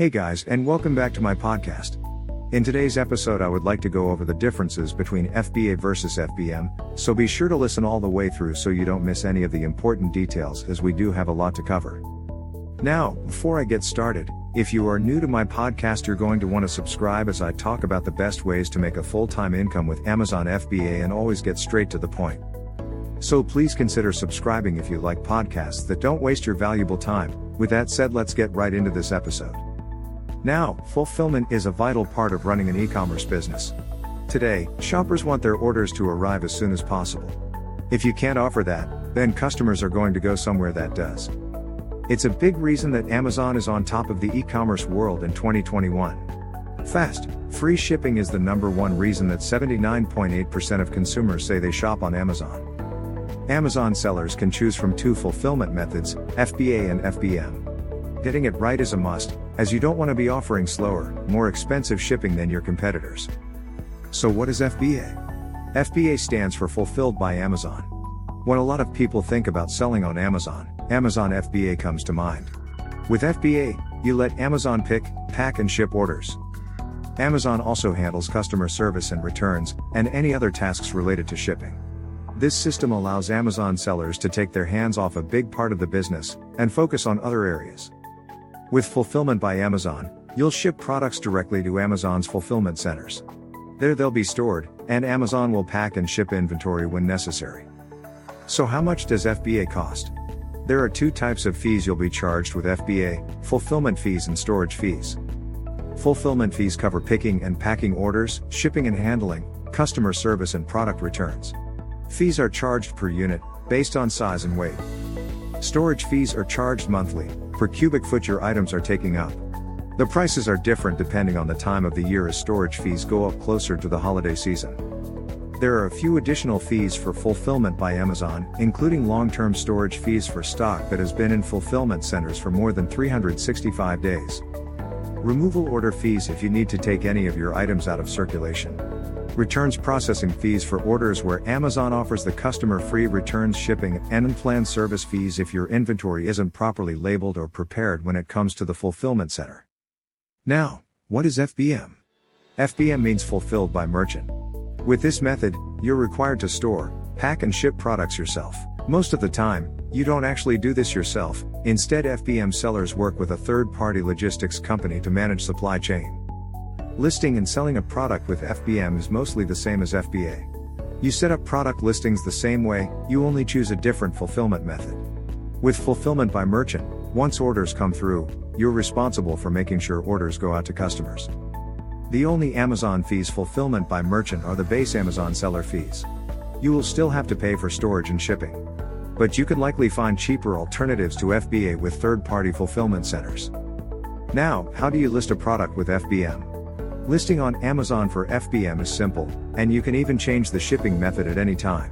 Hey guys, and welcome back to my podcast. In today's episode, I would like to go over the differences between FBA versus FBM, so be sure to listen all the way through so you don't miss any of the important details as we do have a lot to cover. Now, before I get started, if you are new to my podcast, you're going to want to subscribe as I talk about the best ways to make a full time income with Amazon FBA and always get straight to the point. So please consider subscribing if you like podcasts that don't waste your valuable time. With that said, let's get right into this episode. Now, fulfillment is a vital part of running an e commerce business. Today, shoppers want their orders to arrive as soon as possible. If you can't offer that, then customers are going to go somewhere that does. It's a big reason that Amazon is on top of the e commerce world in 2021. Fast, free shipping is the number one reason that 79.8% of consumers say they shop on Amazon. Amazon sellers can choose from two fulfillment methods, FBA and FBM. Getting it right is a must, as you don't want to be offering slower, more expensive shipping than your competitors. So, what is FBA? FBA stands for Fulfilled by Amazon. When a lot of people think about selling on Amazon, Amazon FBA comes to mind. With FBA, you let Amazon pick, pack, and ship orders. Amazon also handles customer service and returns, and any other tasks related to shipping. This system allows Amazon sellers to take their hands off a big part of the business and focus on other areas. With Fulfillment by Amazon, you'll ship products directly to Amazon's fulfillment centers. There they'll be stored, and Amazon will pack and ship inventory when necessary. So, how much does FBA cost? There are two types of fees you'll be charged with FBA fulfillment fees and storage fees. Fulfillment fees cover picking and packing orders, shipping and handling, customer service, and product returns. Fees are charged per unit, based on size and weight. Storage fees are charged monthly, per cubic foot your items are taking up. The prices are different depending on the time of the year as storage fees go up closer to the holiday season. There are a few additional fees for fulfillment by Amazon, including long term storage fees for stock that has been in fulfillment centers for more than 365 days. Removal order fees if you need to take any of your items out of circulation returns processing fees for orders where Amazon offers the customer free returns shipping and unplanned service fees if your inventory isn't properly labeled or prepared when it comes to the fulfillment center. Now, what is FBM? FBM means fulfilled by merchant. With this method, you're required to store, pack, and ship products yourself. Most of the time, you don't actually do this yourself, instead, FBM sellers work with a third party logistics company to manage supply chain. Listing and selling a product with FBM is mostly the same as FBA. You set up product listings the same way, you only choose a different fulfillment method. With fulfillment by merchant, once orders come through, you're responsible for making sure orders go out to customers. The only Amazon fees fulfillment by merchant are the base Amazon seller fees. You will still have to pay for storage and shipping. But you can likely find cheaper alternatives to FBA with third party fulfillment centers. Now, how do you list a product with FBM? Listing on Amazon for FBM is simple, and you can even change the shipping method at any time.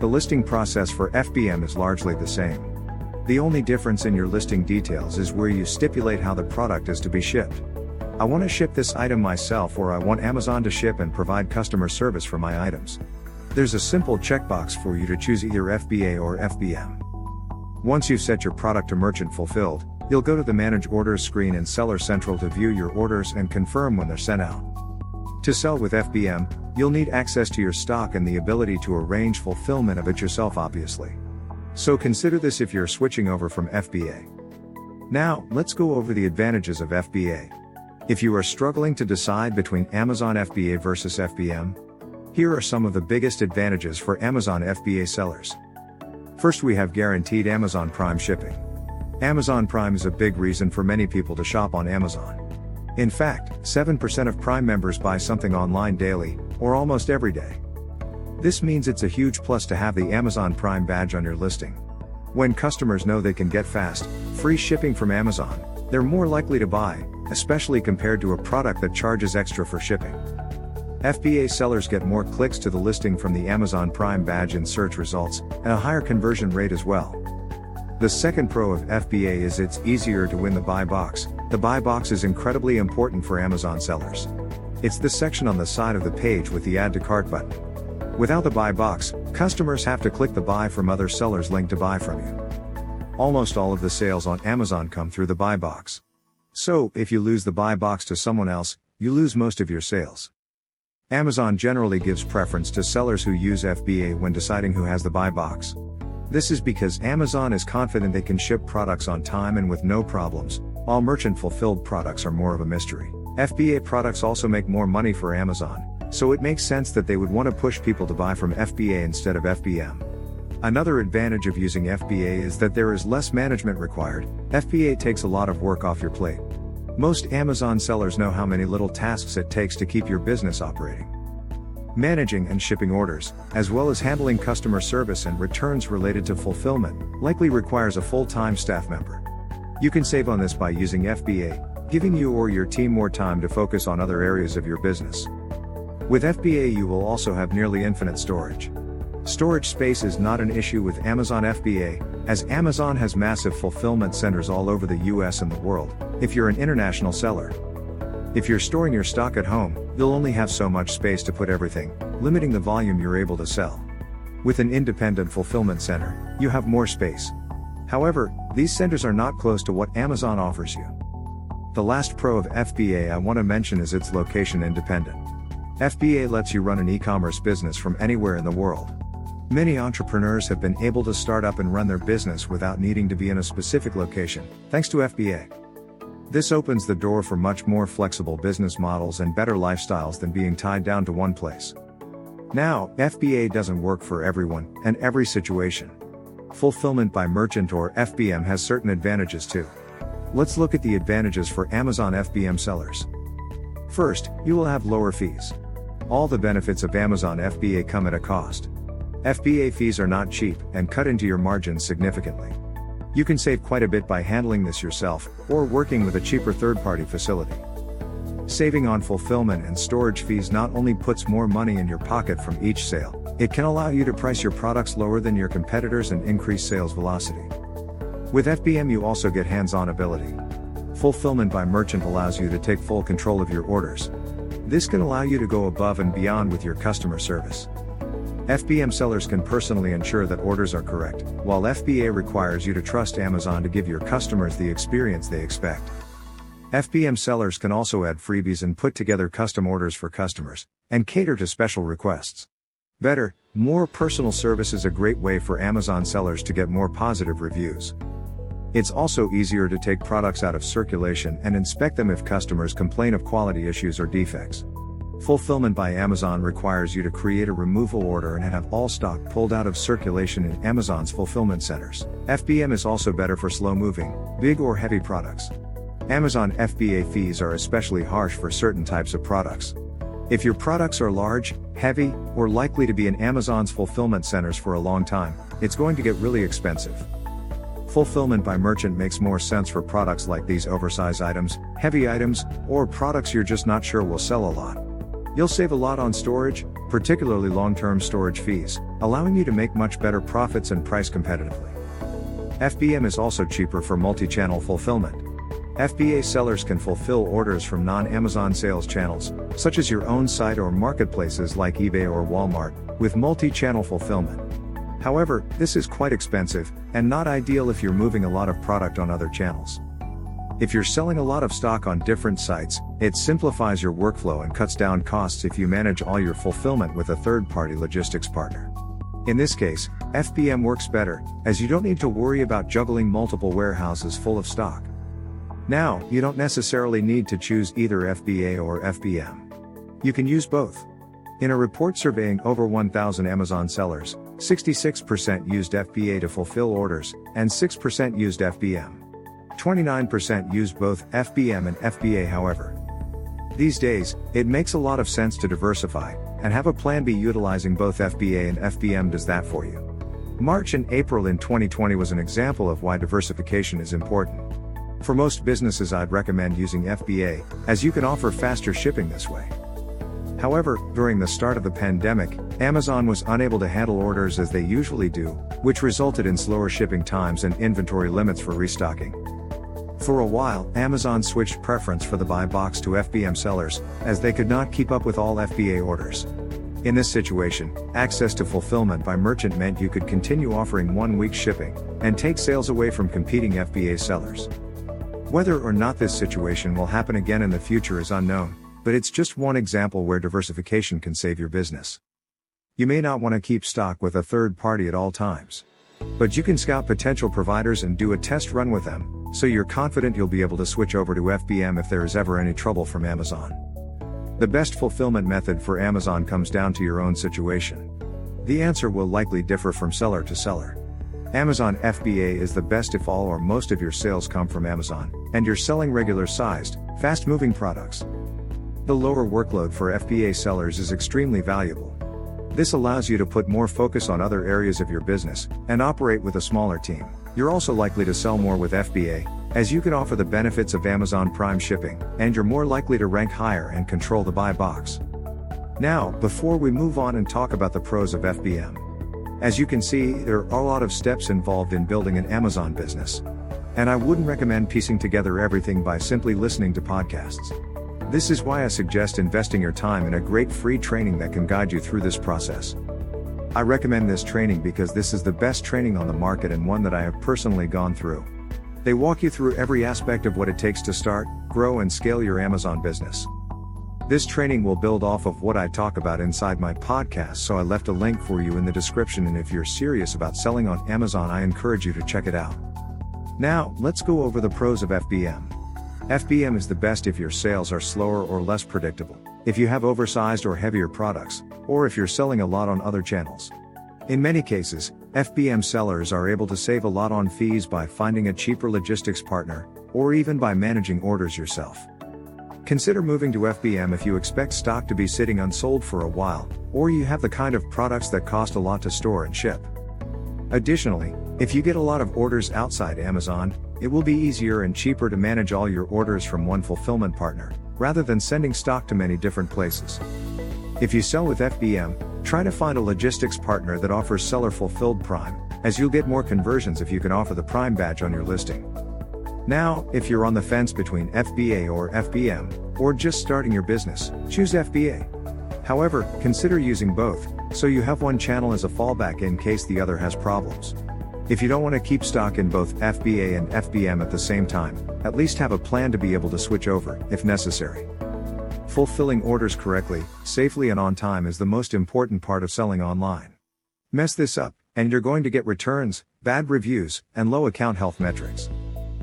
The listing process for FBM is largely the same. The only difference in your listing details is where you stipulate how the product is to be shipped. I want to ship this item myself or I want Amazon to ship and provide customer service for my items. There's a simple checkbox for you to choose either FBA or FBM. Once you've set your product to merchant fulfilled, You'll go to the Manage Orders screen in Seller Central to view your orders and confirm when they're sent out. To sell with FBM, you'll need access to your stock and the ability to arrange fulfillment of it yourself, obviously. So consider this if you're switching over from FBA. Now, let's go over the advantages of FBA. If you are struggling to decide between Amazon FBA versus FBM, here are some of the biggest advantages for Amazon FBA sellers. First, we have guaranteed Amazon Prime shipping. Amazon Prime is a big reason for many people to shop on Amazon. In fact, 7% of Prime members buy something online daily, or almost every day. This means it's a huge plus to have the Amazon Prime badge on your listing. When customers know they can get fast, free shipping from Amazon, they're more likely to buy, especially compared to a product that charges extra for shipping. FBA sellers get more clicks to the listing from the Amazon Prime badge in search results, and a higher conversion rate as well. The second pro of FBA is it's easier to win the buy box. The buy box is incredibly important for Amazon sellers. It's the section on the side of the page with the add to cart button. Without the buy box, customers have to click the buy from other sellers link to buy from you. Almost all of the sales on Amazon come through the buy box. So, if you lose the buy box to someone else, you lose most of your sales. Amazon generally gives preference to sellers who use FBA when deciding who has the buy box. This is because Amazon is confident they can ship products on time and with no problems, while merchant fulfilled products are more of a mystery. FBA products also make more money for Amazon, so it makes sense that they would want to push people to buy from FBA instead of FBM. Another advantage of using FBA is that there is less management required, FBA takes a lot of work off your plate. Most Amazon sellers know how many little tasks it takes to keep your business operating. Managing and shipping orders, as well as handling customer service and returns related to fulfillment, likely requires a full time staff member. You can save on this by using FBA, giving you or your team more time to focus on other areas of your business. With FBA, you will also have nearly infinite storage. Storage space is not an issue with Amazon FBA, as Amazon has massive fulfillment centers all over the US and the world, if you're an international seller. If you're storing your stock at home, you'll only have so much space to put everything, limiting the volume you're able to sell. With an independent fulfillment center, you have more space. However, these centers are not close to what Amazon offers you. The last pro of FBA I want to mention is its location independent. FBA lets you run an e-commerce business from anywhere in the world. Many entrepreneurs have been able to start up and run their business without needing to be in a specific location, thanks to FBA. This opens the door for much more flexible business models and better lifestyles than being tied down to one place. Now, FBA doesn't work for everyone and every situation. Fulfillment by merchant or FBM has certain advantages too. Let's look at the advantages for Amazon FBM sellers. First, you will have lower fees. All the benefits of Amazon FBA come at a cost. FBA fees are not cheap and cut into your margins significantly. You can save quite a bit by handling this yourself, or working with a cheaper third party facility. Saving on fulfillment and storage fees not only puts more money in your pocket from each sale, it can allow you to price your products lower than your competitors and increase sales velocity. With FBM, you also get hands on ability. Fulfillment by merchant allows you to take full control of your orders. This can allow you to go above and beyond with your customer service. FBM sellers can personally ensure that orders are correct, while FBA requires you to trust Amazon to give your customers the experience they expect. FBM sellers can also add freebies and put together custom orders for customers, and cater to special requests. Better, more personal service is a great way for Amazon sellers to get more positive reviews. It's also easier to take products out of circulation and inspect them if customers complain of quality issues or defects. Fulfillment by Amazon requires you to create a removal order and have all stock pulled out of circulation in Amazon's fulfillment centers. FBM is also better for slow moving, big or heavy products. Amazon FBA fees are especially harsh for certain types of products. If your products are large, heavy, or likely to be in Amazon's fulfillment centers for a long time, it's going to get really expensive. Fulfillment by merchant makes more sense for products like these oversized items, heavy items, or products you're just not sure will sell a lot. You'll save a lot on storage, particularly long-term storage fees, allowing you to make much better profits and price competitively. FBM is also cheaper for multi-channel fulfillment. FBA sellers can fulfill orders from non-Amazon sales channels, such as your own site or marketplaces like eBay or Walmart, with multi-channel fulfillment. However, this is quite expensive, and not ideal if you're moving a lot of product on other channels. If you're selling a lot of stock on different sites, it simplifies your workflow and cuts down costs if you manage all your fulfillment with a third party logistics partner. In this case, FBM works better, as you don't need to worry about juggling multiple warehouses full of stock. Now, you don't necessarily need to choose either FBA or FBM. You can use both. In a report surveying over 1,000 Amazon sellers, 66% used FBA to fulfill orders, and 6% used FBM. 29% use both FBM and FBA however. These days, it makes a lot of sense to diversify, and have a plan B utilizing both FBA and FBM does that for you. March and April in 2020 was an example of why diversification is important. For most businesses, I'd recommend using FBA, as you can offer faster shipping this way. However, during the start of the pandemic, Amazon was unable to handle orders as they usually do, which resulted in slower shipping times and inventory limits for restocking. For a while, Amazon switched preference for the buy box to FBM sellers, as they could not keep up with all FBA orders. In this situation, access to fulfillment by merchant meant you could continue offering one week shipping, and take sales away from competing FBA sellers. Whether or not this situation will happen again in the future is unknown, but it's just one example where diversification can save your business. You may not want to keep stock with a third party at all times. But you can scout potential providers and do a test run with them, so you're confident you'll be able to switch over to FBM if there is ever any trouble from Amazon. The best fulfillment method for Amazon comes down to your own situation. The answer will likely differ from seller to seller. Amazon FBA is the best if all or most of your sales come from Amazon, and you're selling regular sized, fast moving products. The lower workload for FBA sellers is extremely valuable. This allows you to put more focus on other areas of your business and operate with a smaller team. You're also likely to sell more with FBA, as you can offer the benefits of Amazon Prime shipping, and you're more likely to rank higher and control the buy box. Now, before we move on and talk about the pros of FBM. As you can see, there are a lot of steps involved in building an Amazon business. And I wouldn't recommend piecing together everything by simply listening to podcasts. This is why I suggest investing your time in a great free training that can guide you through this process. I recommend this training because this is the best training on the market and one that I have personally gone through. They walk you through every aspect of what it takes to start, grow, and scale your Amazon business. This training will build off of what I talk about inside my podcast, so I left a link for you in the description. And if you're serious about selling on Amazon, I encourage you to check it out. Now, let's go over the pros of FBM. FBM is the best if your sales are slower or less predictable, if you have oversized or heavier products, or if you're selling a lot on other channels. In many cases, FBM sellers are able to save a lot on fees by finding a cheaper logistics partner, or even by managing orders yourself. Consider moving to FBM if you expect stock to be sitting unsold for a while, or you have the kind of products that cost a lot to store and ship. Additionally, if you get a lot of orders outside Amazon, it will be easier and cheaper to manage all your orders from one fulfillment partner, rather than sending stock to many different places. If you sell with FBM, try to find a logistics partner that offers seller fulfilled Prime, as you'll get more conversions if you can offer the Prime badge on your listing. Now, if you're on the fence between FBA or FBM, or just starting your business, choose FBA. However, consider using both, so you have one channel as a fallback in case the other has problems. If you don't want to keep stock in both FBA and FBM at the same time, at least have a plan to be able to switch over, if necessary. Fulfilling orders correctly, safely and on time is the most important part of selling online. Mess this up, and you're going to get returns, bad reviews, and low account health metrics.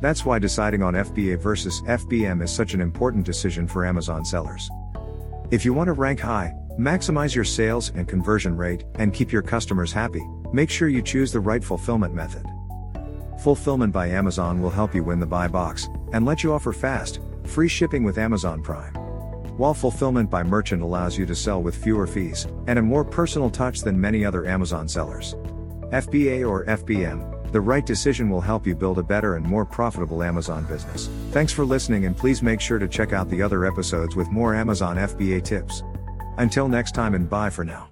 That's why deciding on FBA versus FBM is such an important decision for Amazon sellers. If you want to rank high, maximize your sales and conversion rate, and keep your customers happy, Make sure you choose the right fulfillment method. Fulfillment by Amazon will help you win the buy box and let you offer fast, free shipping with Amazon Prime. While fulfillment by merchant allows you to sell with fewer fees and a more personal touch than many other Amazon sellers. FBA or FBM, the right decision will help you build a better and more profitable Amazon business. Thanks for listening and please make sure to check out the other episodes with more Amazon FBA tips. Until next time and bye for now.